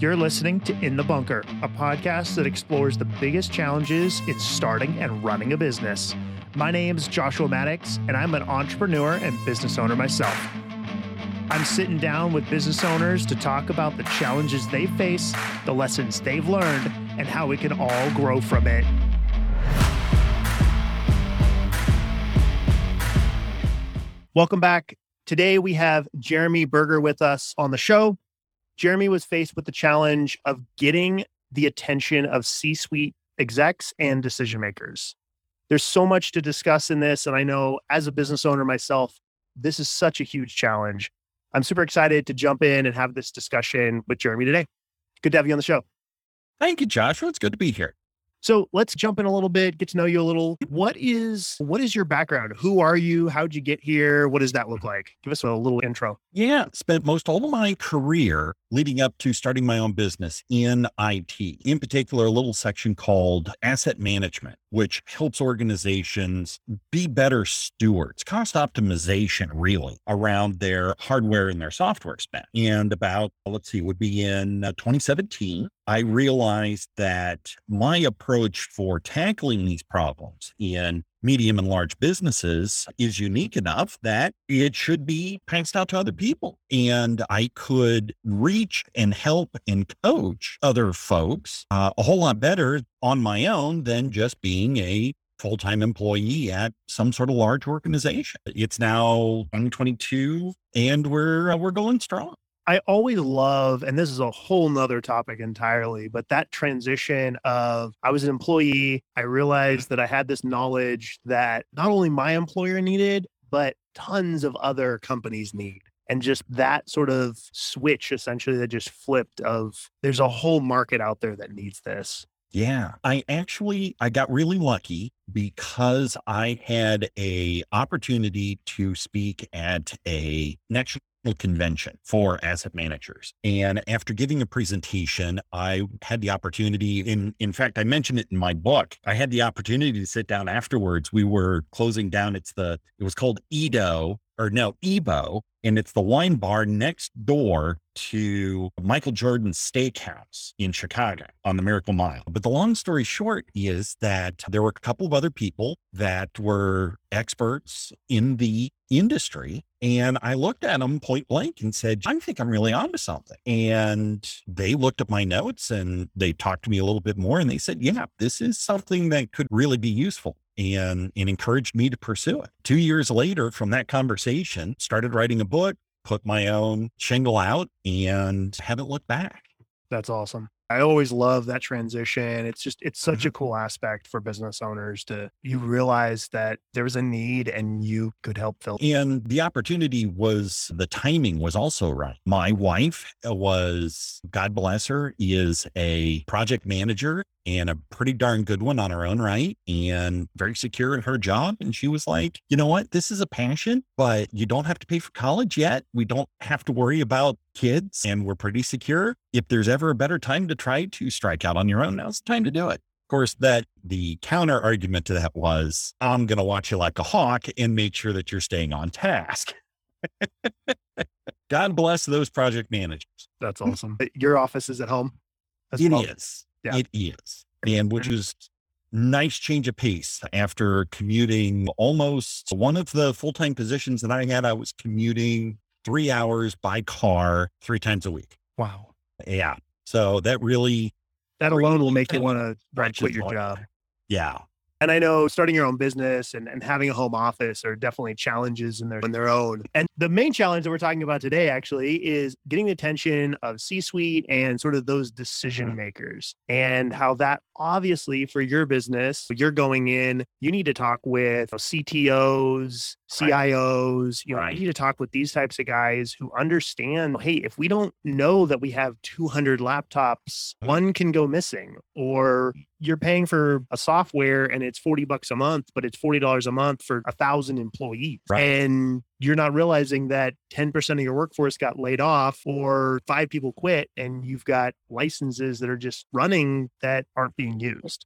You're listening to In the Bunker, a podcast that explores the biggest challenges in starting and running a business. My name is Joshua Maddux, and I'm an entrepreneur and business owner myself. I'm sitting down with business owners to talk about the challenges they face, the lessons they've learned, and how we can all grow from it. Welcome back. Today we have Jeremy Boerger with us on the show. Jeremy was faced with the challenge of getting the attention of C suite execs and decision makers. There's so much to discuss in this. And I know as a business owner myself, this is such a huge challenge. I'm super excited to jump in and have this discussion with Jeremy today. Good to have you on the show. Thank you, Joshua. It's good to be here. So let's jump in a little bit, get to know you a little. What is what is your background? Who are you? How'd you get here? What does that look like? Give us a little intro. Yeah, spent most all of my career leading up to starting my own business in IT, in particular, a little section called asset management, which helps organizations be better stewards, cost optimization, really, around their hardware and their software spend. And about, let's see, would be in uh, 2017, I realized that my approach for tackling these problems in medium and large businesses is unique enough that it should be passed out to other people. And I could reach and help and coach other folks uh, a whole lot better on my own than just being a full-time employee at some sort of large organization. It's now 2022 and we're uh, we're going strong. I always love, and this is a whole nother topic entirely, but that transition of I was an employee. I realized that I had this knowledge that not only my employer needed, but tons of other companies need. And just that sort of switch essentially that just flipped of there's a whole market out there that needs this. Yeah, I actually I got really lucky because I had a opportunity to speak at a national convention for asset managers. And after giving a presentation, I had the opportunity in in fact I mentioned it in my book. I had the opportunity to sit down afterwards. We were closing down it's the it was called Edo or no, Ebo, and it's the wine bar next door to Michael Jordan's Steakhouse in Chicago on the Miracle Mile. But the long story short is that there were a couple of other people that were experts in the industry. And I looked at them point blank and said, I think I'm really onto something. And they looked at my notes and they talked to me a little bit more and they said, yeah, this is something that could really be useful and, and encouraged me to pursue it. Two years later from that conversation, started writing a book, put my own shingle out and haven't looked back. That's awesome. I always love that transition. It's just, it's such a mm-hmm. cool aspect for business owners to, you realize that there was a need and you could help fill. And the opportunity was, the timing was also right. My wife was, God bless her, is a project manager and a pretty darn good one on her own right and very secure in her job. And she was like, you know what? This is a passion, but you don't have to pay for college yet. We don't have to worry about kids and we're pretty secure. If there's ever a better time to try to strike out on your own, now's the time to do it. Of course, that the counter argument to that was, I'm going to watch you like a hawk and make sure that you're staying on task. God bless those project managers. That's hmm. awesome. Your office is at home. It well. is. Yeah. It is. And which is nice change of pace after commuting almost one of the full time positions that I had. I was commuting three hours by car three times a week. Wow. Yeah. So that really, that alone will make you want to quit your job. Yeah. And I know starting your own business and, and having a home office are definitely challenges in their in their own. And the main challenge that we're talking about today actually is getting the attention of C-suite and sort of those decision mm-hmm. makers and how that obviously for your business, you're going in, you need to talk with CTOs, CIOs, you know, right. you need to talk with these types of guys who understand, hey, if we don't know that we have 200 laptops, one can go missing or you're paying for a software and it's 40 bucks a month, but it's $40 a month for a thousand employees. Right. And you're not realizing that 10% of your workforce got laid off or five people quit and you've got licenses that are just running that aren't being used.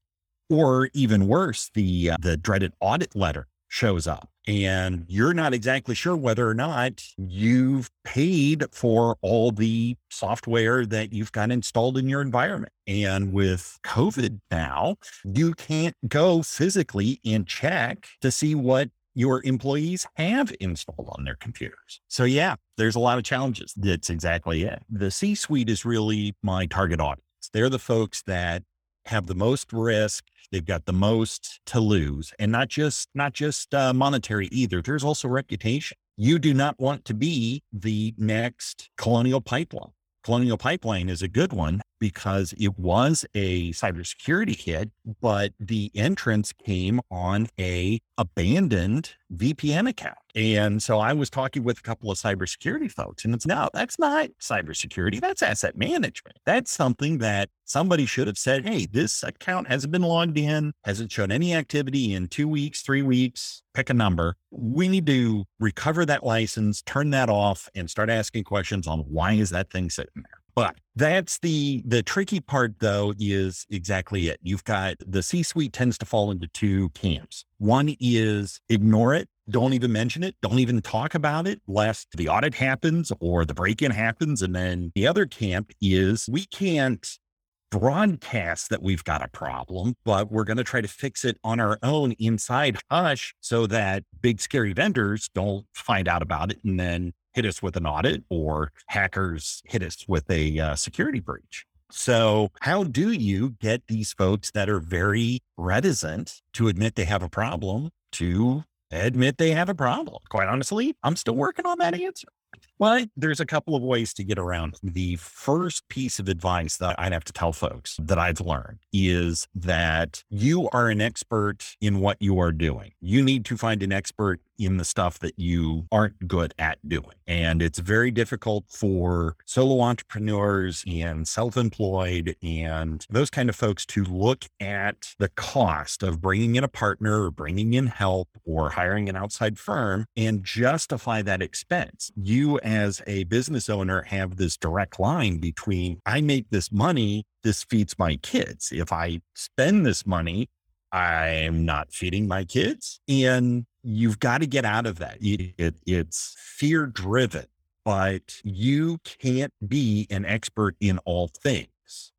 Or even worse, the uh, the dreaded audit letter shows up and you're not exactly sure whether or not you've paid for all the software that you've got installed in your environment. And with COVID now, you can't go physically and check to see what your employees have installed on their computers. So, yeah, there's a lot of challenges. That's exactly it. The C suite is really my target audience. They're the folks that have the most risk they've got the most to lose and not just not just uh, monetary either there's also reputation. You do not want to be the next colonial pipeline. Colonial pipeline is a good one because it was a cybersecurity hit, but the entrance came on a abandoned VPN account. And so I was talking with a couple of cybersecurity folks, and it's no, that's not cybersecurity. That's asset management. That's something that somebody should have said, hey, this account hasn't been logged in, hasn't shown any activity in two weeks, three weeks, pick a number. We need to recover that license, turn that off, and start asking questions on why is that thing sitting there? But that's the the tricky part though is exactly it. You've got the C-suite tends to fall into two camps. One is ignore it, don't even mention it, don't even talk about it lest the audit happens or the break-in happens and then the other camp is we can't broadcast that we've got a problem, but we're going to try to fix it on our own inside hush so that big scary vendors don't find out about it and then hit us with an audit or hackers hit us with a uh, security breach. So, how do you get these folks that are very reticent to admit they have a problem to admit they have a problem? Quite honestly, I'm still working on that answer. Well, there's a couple of ways to get around. The first piece of advice that I'd have to tell folks that I've learned is that you are an expert in what you are doing. You need to find an expert in the stuff that you aren't good at doing. And it's very difficult for solo entrepreneurs and self employed and those kind of folks to look at the cost of bringing in a partner or bringing in help or hiring an outside firm and justify that expense. You, as a business owner, have this direct line between I make this money, this feeds my kids. If I spend this money, I'm not feeding my kids. And you've got to get out of that. It, it, it's fear driven, but you can't be an expert in all things.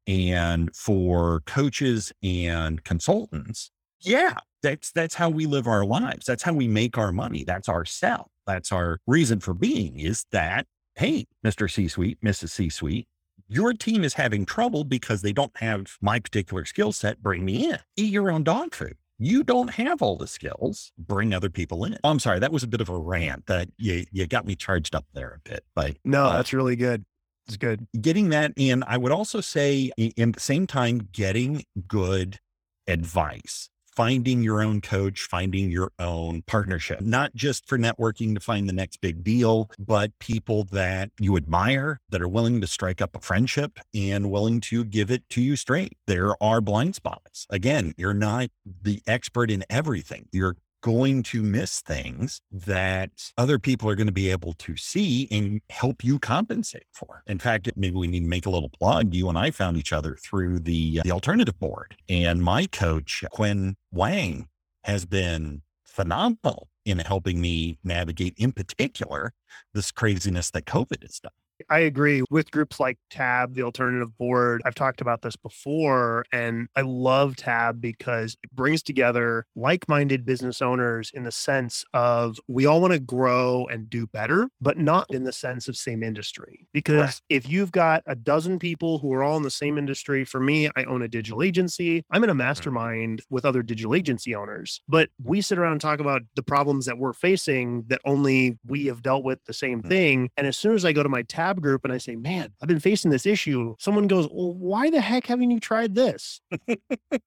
And for coaches and consultants, yeah, that's that's how we live our lives. That's how we make our money. That's our sell. That's our reason for being is that, hey, Mr. C suite, Mrs. C suite, your team is having trouble because they don't have my particular skill set. Bring me in. Eat your own dog food. You don't have all the skills. Bring other people in. Oh, I'm sorry, that was a bit of a rant. That you you got me charged up there a bit. But no, uh, that's really good. It's good. Getting that in. I would also say, in the same time, getting good advice finding your own coach, finding your own partnership, not just for networking to find the next big deal, but people that you admire that are willing to strike up a friendship and willing to give it to you straight. There are blind spots. Again, you're not the expert in everything. You're going to miss things that other people are going to be able to see and help you compensate for. In fact, maybe we need to make a little plug. You and I found each other through the, uh, the alternative board and my coach, Quinn Wang has been phenomenal in helping me navigate in particular this craziness that COVID has done. I agree with groups like Tab, the alternative board. I've talked about this before, and I love Tab because it brings together like minded business owners in the sense of we all want to grow and do better, but not in the sense of same industry. Because if you've got a dozen people who are all in the same industry, for me, I own a digital agency, I'm in a mm-hmm. mastermind with other digital agency owners, but we sit around and talk about the problems that we're facing that only we have dealt with the same mm. thing. And as soon as I go to my Tab, tab group and I say, man, I've been facing this issue. Someone goes, well, why the heck haven't you tried this?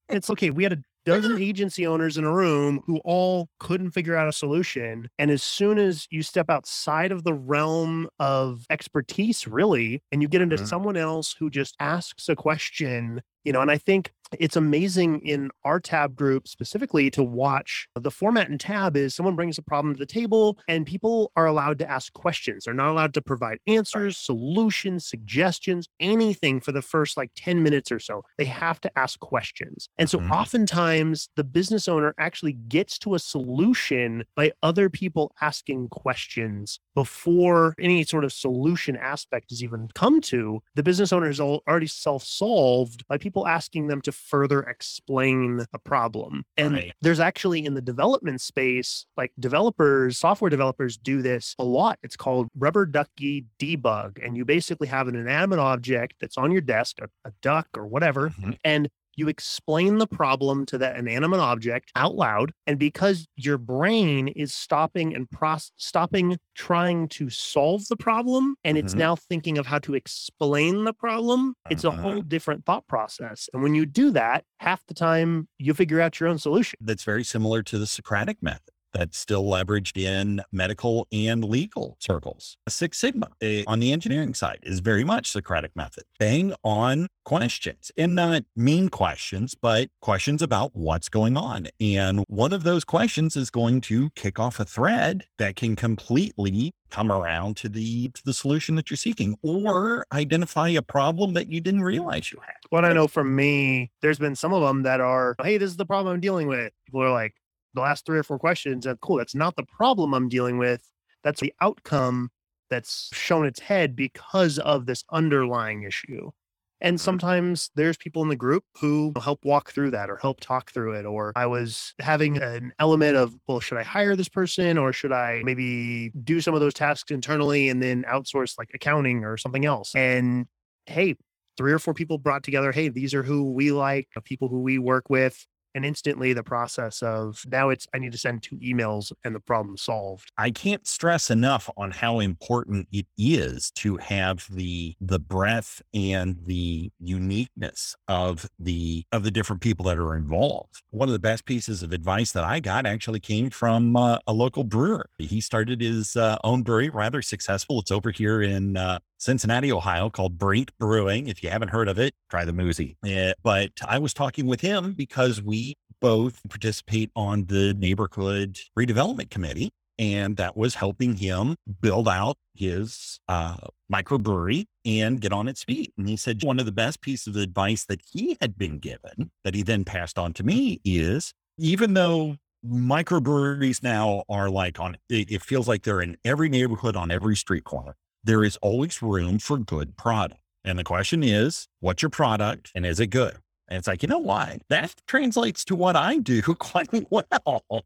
it's okay. We had a dozen agency owners in a room who all couldn't figure out a solution. And as soon as you step outside of the realm of expertise, really, and you get into mm-hmm. someone else who just asks a question, you know, and I think it's amazing in our tab group specifically to watch the format in tab is someone brings a problem to the table and people are allowed to ask questions. They're not allowed to provide answers, solutions, suggestions, anything for the first like 10 minutes or so. They have to ask questions. And so Mhm. oftentimes the business owner actually gets to a solution by other people asking questions before any sort of solution aspect is even come to. The business owner is al- already self solved by people asking them to further explain a problem. And Right. there's actually in the development space, like developers, software developers do this a lot. It's called rubber ducky debug. And you basically have an inanimate object that's on your desk, a, a duck or whatever, Mhm. and you explain the problem to that inanimate object out loud. And because your brain is stopping and process, stopping trying to solve the problem, and it's Mhm. now thinking of how to explain the problem, it's a Uh-huh. whole different thought process. And when you do that, half the time you figure out your own solution. That's very similar to the Socratic method that's still leveraged in medical and legal circles. Six Sigma eh, on the engineering side is very much Socratic method. Bang on questions and not mean questions, but questions about what's going on. And one of those questions is going to kick off a thread that can completely come around to the to the solution that you're seeking or identify a problem that you didn't realize you had. What I know from me, there's been some of them that are, hey, this is the problem I'm dealing with. People are like, the last three or four questions, and cool, that's not the problem I'm dealing with. That's the outcome that's shown its head because of this underlying issue. And Mhm. sometimes there's people in the group who help walk through that or help talk through it. Or I was having an element of, well, should I hire this person or should I maybe do some of those tasks internally and then outsource like accounting or something else? And hey, three or four people brought together, hey, these are who we like, people who we work with. And instantly the process of now it's, I need to send two emails and the problem solved. I can't stress enough on how important it is to have the the breadth and the uniqueness of the of the different people that are involved. One of the best pieces of advice that I got actually came from uh, a local brewer. He started his uh, own brewery, rather successful. It's over here in uh, Cincinnati, Ohio, called Brink Brewing. If you haven't heard of it, try the Moozy. Eh, but I was talking with him because we both participate on the neighborhood redevelopment committee and that was helping him build out his uh, microbrewery and get on its feet. And he said one of the best pieces of advice that he had been given that he then passed on to me is even though microbreweries now are like on, it, it feels like they're in every neighborhood on every street corner, there is always room for good product. And the question is, what's your product and is it good? And it's like, you know what? That translates to what I do quite well. You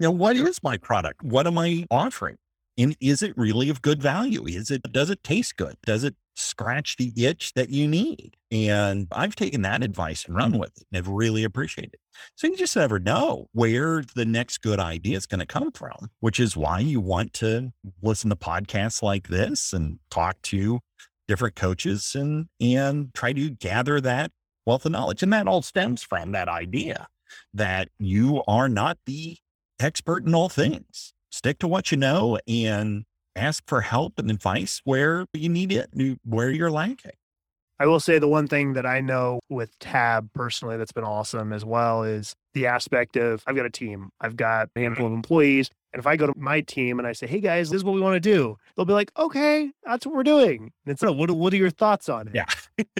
know, what is my product? What am I offering? And is it really of good value? Is it, does it taste good? Does it scratch the itch that you need? And I've taken that advice and run with it and have really appreciated it. So you just never know where the next good idea is going to come from, which is why you want to listen to podcasts like this and talk to different coaches and, and try to gather that wealth of knowledge. And that all stems from that idea that you are not the expert in all things. Stick to what you know and ask for help and advice where you need it, where you're lacking. I will say the one thing that I know with Tab personally that's been awesome as well is the aspect of I've got a team, I've got a handful of employees. And if I go to my team and I say, hey guys, this is what we want to do, they'll be like, okay, that's what we're doing. And it's, "Oh, what, what are your thoughts on it? Yeah.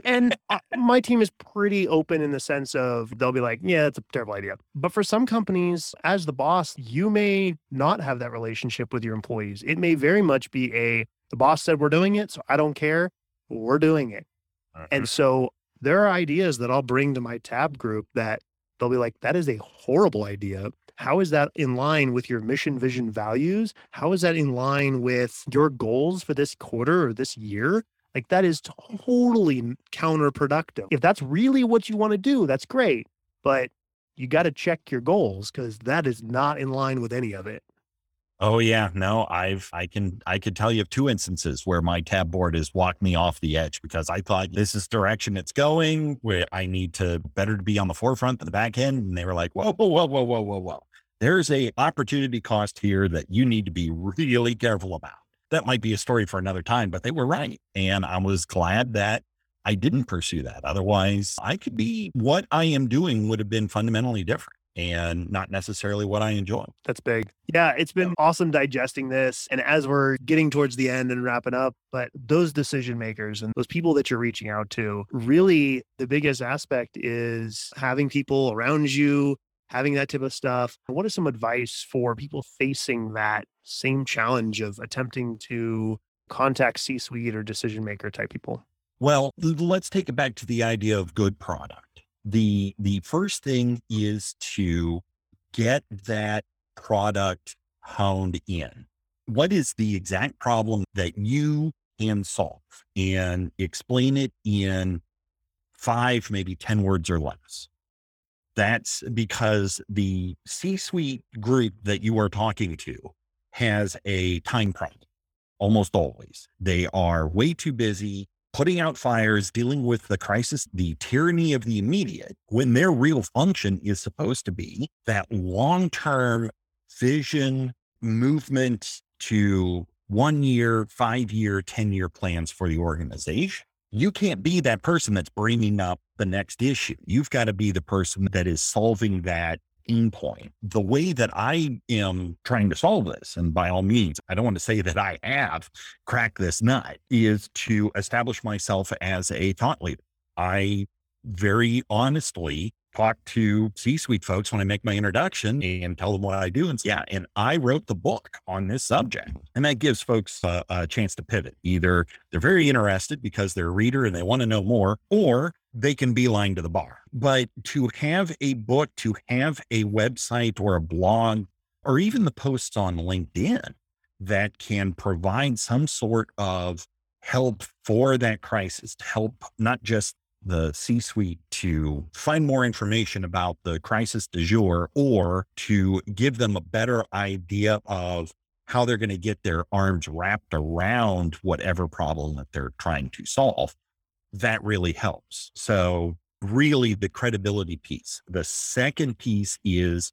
and uh, my team is pretty open in the sense of they'll be like, yeah, that's a terrible idea. But for some companies, as the boss, you may not have that relationship with your employees. It may very much be a, the boss said we're doing it, so I don't care. We're doing it. And so there are ideas that I'll bring to my tab group that they'll be like, that is a horrible idea. How is that in line with your mission, vision, values? How is that in line with your goals for this quarter or this year? Like that is totally counterproductive. If that's really what you want to do, that's great. But you got to check your goals because that is not in line with any of it. Oh yeah, no, I've I can I could tell you of two instances where my tab board has walked me off the edge because I thought this is direction it's going, where I need to better to be on the forefront than the back end. And they were like, whoa, whoa, whoa, whoa, whoa, whoa, whoa. There's a opportunity cost here that you need to be really careful about. That might be a story for another time, but they were right. And I was glad that I didn't pursue that. Otherwise, I could be what I am doing would have been fundamentally different and not necessarily what I enjoy. That's big. Yeah, it's been awesome digesting this. And as we're getting towards the end and wrapping up, but those decision makers and those people that you're reaching out to, really the biggest aspect is having people around you, having that type of stuff. What is some advice for people facing that same challenge of attempting to contact C suite or decision maker type people? Well, let's take it back to the idea of good product the the first thing is to get that product honed in. What is the exact problem that you can solve and explain it in five, maybe 10 words or less. That's because the C suite group that you are talking to has a time problem almost always. They are way too busy putting out fires, dealing with the crisis, the tyranny of the immediate, when their real function is supposed to be that long term vision, movement to one year, five year, 10 year plans for the organization. You can't be that person that's bringing up the next issue. You've got to be the person that is solving that point. The way that I am trying to solve this, and by all means, I don't want to say that I have cracked this nut, is to establish myself as a thought leader. I very honestly talk to C-suite folks when I make my introduction and tell them what I do. And yeah, and I wrote the book on this subject, and that gives folks a, a chance to pivot. Either they're very interested because they're a reader and they want to know more, or they can be lying to the bar. But to have a book, to have a website or a blog, or even the posts on LinkedIn that can provide some sort of help for that crisis, to help not just the C suite to find more information about the crisis du jour or to give them a better idea of how they're going to get their arms wrapped around whatever problem that they're trying to solve that really helps. So, really, the credibility piece. The second piece is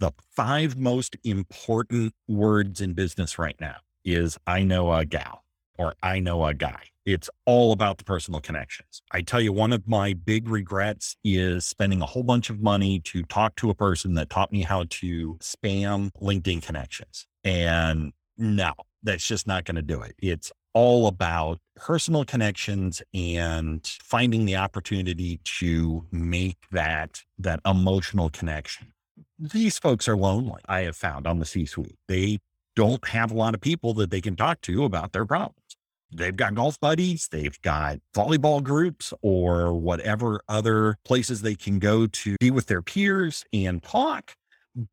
the five most important words in business right now is I know a gal or I know a guy. It's all about the personal connections. I tell you, one of my big regrets is spending a whole bunch of money to talk to a person that taught me how to spam LinkedIn connections. And no, that's just not going to do it. It's all about personal connections and finding the opportunity to make that that emotional connection. These folks are lonely. I have found on the C-suite. They don't have a lot of people that they can talk to about their problems. They've got golf buddies, they've got volleyball groups, or whatever other places they can go to be with their peers and talk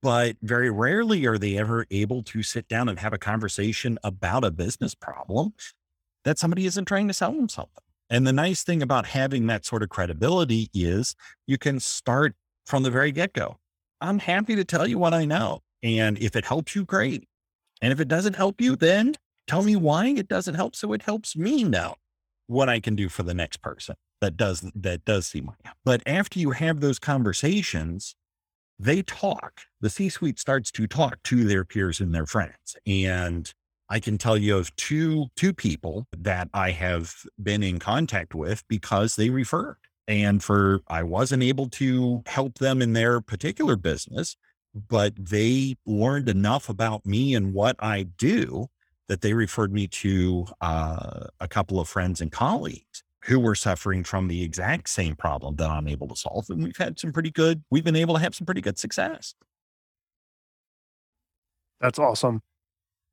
but very rarely are they ever able to sit down and have a conversation about a business problem that somebody isn't trying to sell them something. And the nice thing about having that sort of credibility is you can start from the very get go. I'm happy to tell you what I know. And if it helps you, great. And if it doesn't help you, then tell me why it doesn't help. So it helps me know what I can do for the next person that does that does see my but after you have those conversations they talk. The C suite starts to talk to their peers and their friends. And I can tell you of two, two people that I have been in contact with because they referred. And for, I wasn't able to help them in their particular business, but they learned enough about me and what I do that they referred me to uh, a couple of friends and colleagues who were suffering from the exact same problem that I'm able to solve. And we've had some pretty good, we've been able to have some pretty good success. That's awesome.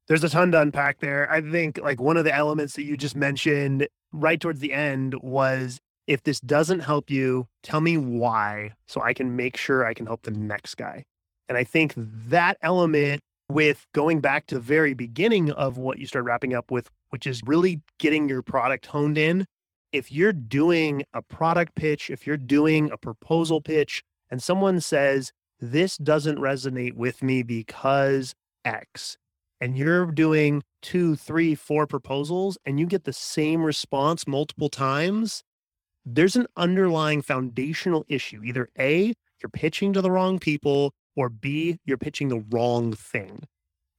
There's a ton to unpack there. I think like one of the elements that you just mentioned right towards the end was if this doesn't help you, tell me why so I can make sure I can help the next guy. And I think that element with going back to the very beginning of what you start wrapping up with, which is really getting your product honed in if you're doing a product pitch, if you're doing a proposal pitch, and someone says, This doesn't resonate with me because X, and you're doing two, three, four proposals, and you get the same response multiple times, there's an underlying foundational issue. Either A, you're pitching to the wrong people, or B, you're pitching the wrong thing.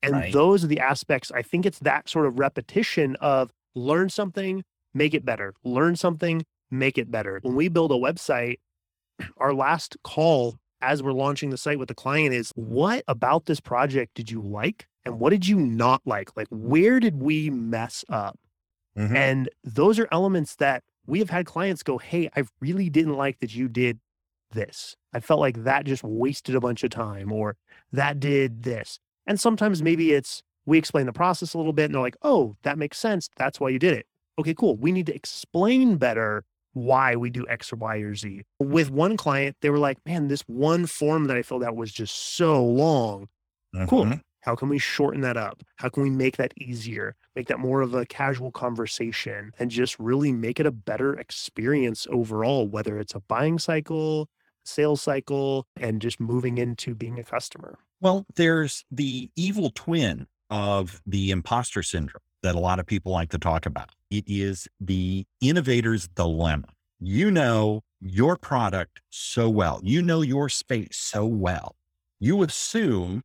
And right. those are the aspects. I think it's that sort of repetition of learn something, make it better. Learn something, make it better. When we build a website, our last call as we're launching the site with the client is what about this project did you like? And what did you not like? Like, where did we mess up? Mhm. And those are elements that we have had clients go, Hey, I really didn't like that you did this. I felt like that just wasted a bunch of time or that did this. And sometimes maybe it's we explain the process a little bit and they're like, Oh, that makes sense. That's why you did it. Okay, cool. We need to explain better why we do X or Y or Z. With one client, they were like, Man, this one form that I filled out was just so long. Cool. Mhm. How can we shorten that up? How can we make that easier? Make that more of a casual conversation and just really make it a better experience overall, whether it's a buying cycle, sales cycle, and just moving into being a customer. Well, there's the evil twin of the imposter syndrome that a lot of people like to talk about. It is the innovator's dilemma. You know your product so well, you know your space so well. You assume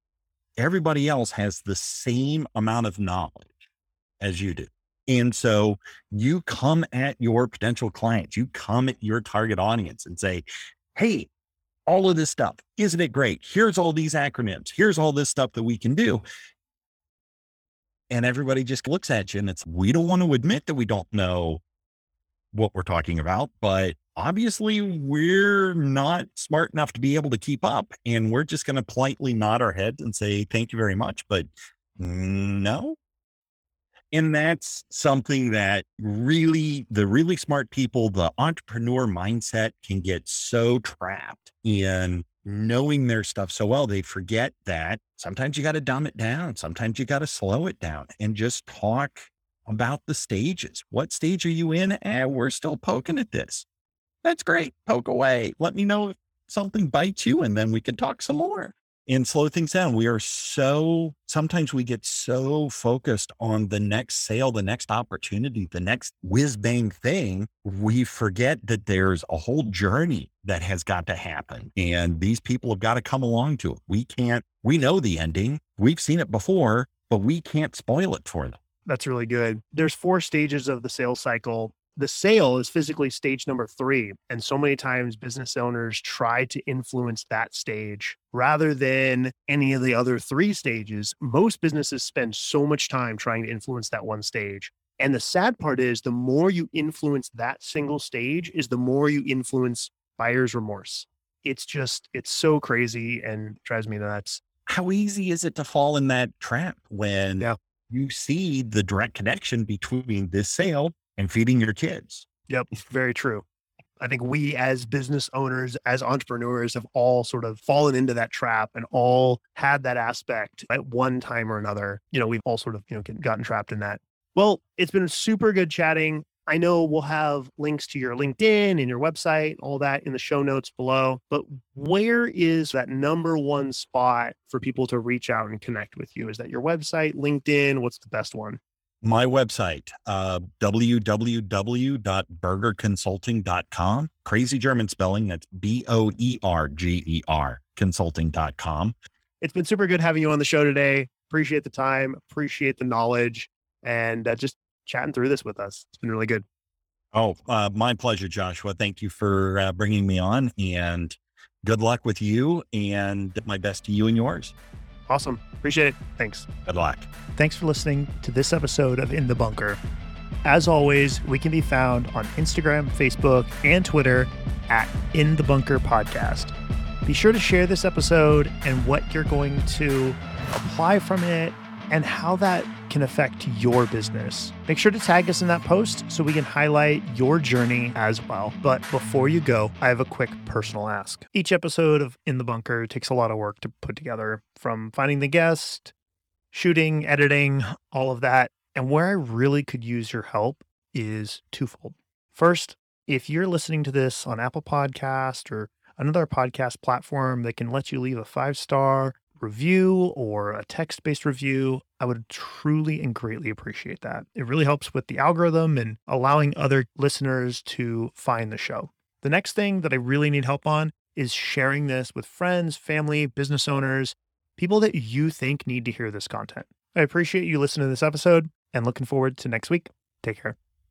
everybody else has the same amount of knowledge as you do. And so you come at your potential clients, you come at your target audience and say, Hey, all of this stuff. Isn't it great? Here's all these acronyms. Here's all this stuff that we can do. And everybody just looks at you and it's, we don't want to admit that we don't know what we're talking about, but obviously we're not smart enough to be able to keep up. And we're just going to politely nod our heads and say, thank you very much. But no. And that's something that really, the really smart people, the entrepreneur mindset can get so trapped in knowing their stuff so well, they forget that sometimes you got to dumb it down. Sometimes you got to slow it down and just talk about the stages. What stage are you in? And we're still poking at this. That's great. Poke away. Let me know if something bites you and then we can talk some more and slow things down. We are so, sometimes we get so focused on the next sale, the next opportunity, the next whiz bang thing. We forget that there's a whole journey that has got to happen. And these people have got to come along to it. We can't, we know the ending. We've seen it before, but we can't spoil it for them. That's really good. There's four stages of the sales cycle. The sale is physically stage number three. And so many times business owners try to influence that stage rather than any of the other three stages. Most businesses spend so much time trying to influence that one stage. And the sad part is the more you influence that single stage is the more you influence buyer's remorse. It's just, it's so crazy and drives me nuts. How easy is it to fall in that trap when Yeah. you see the direct connection between this sale and feeding your kids? Yep, very true. I think we as business owners, as entrepreneurs, have all sort of fallen into that trap and all had that aspect at one time or another. You know, we've all sort of, you know, gotten trapped in that. Well, it's been super good chatting. I know we'll have links to your LinkedIn and your website, all that in the show notes below. But where is that number one spot for people to reach out and connect with you? Is that your website, LinkedIn? What's the best one? My website, uh, www.boergerconsulting.com. Crazy German spelling. That's B O E R G E R consulting.com. it's been super good having you on the show today. Appreciate the time, appreciate the knowledge, and uh, just chatting through this with us. It's been really good. Oh, uh, my pleasure, Joshua. Thank you for uh, bringing me on and good luck with you and my best to you and yours. Awesome. Appreciate it. Thanks. Good luck. Thanks for listening to this episode of In the Bunker. As always, we can be found on Instagram, Facebook, and Twitter at In the Bunker Podcast. Be sure to share this episode and what you're going to apply from it and how that can affect your business. Make sure to tag us in that post so we can highlight your journey as well. But before you go, I have a quick personal ask. Each episode of In the Bunker takes a lot of work to put together from finding the guest, shooting, editing, all of that. And where I really could use your help is twofold. First, if you're listening to this on Apple Podcast or another podcast platform that can let you leave a five star review or a text based review, I would truly and greatly appreciate that. It really helps with the algorithm and allowing other listeners to find the show. The next thing that I really need help on is sharing this with friends, family, business owners, people that you think need to hear this content. I appreciate you listening to this episode and looking forward to next week. Take care.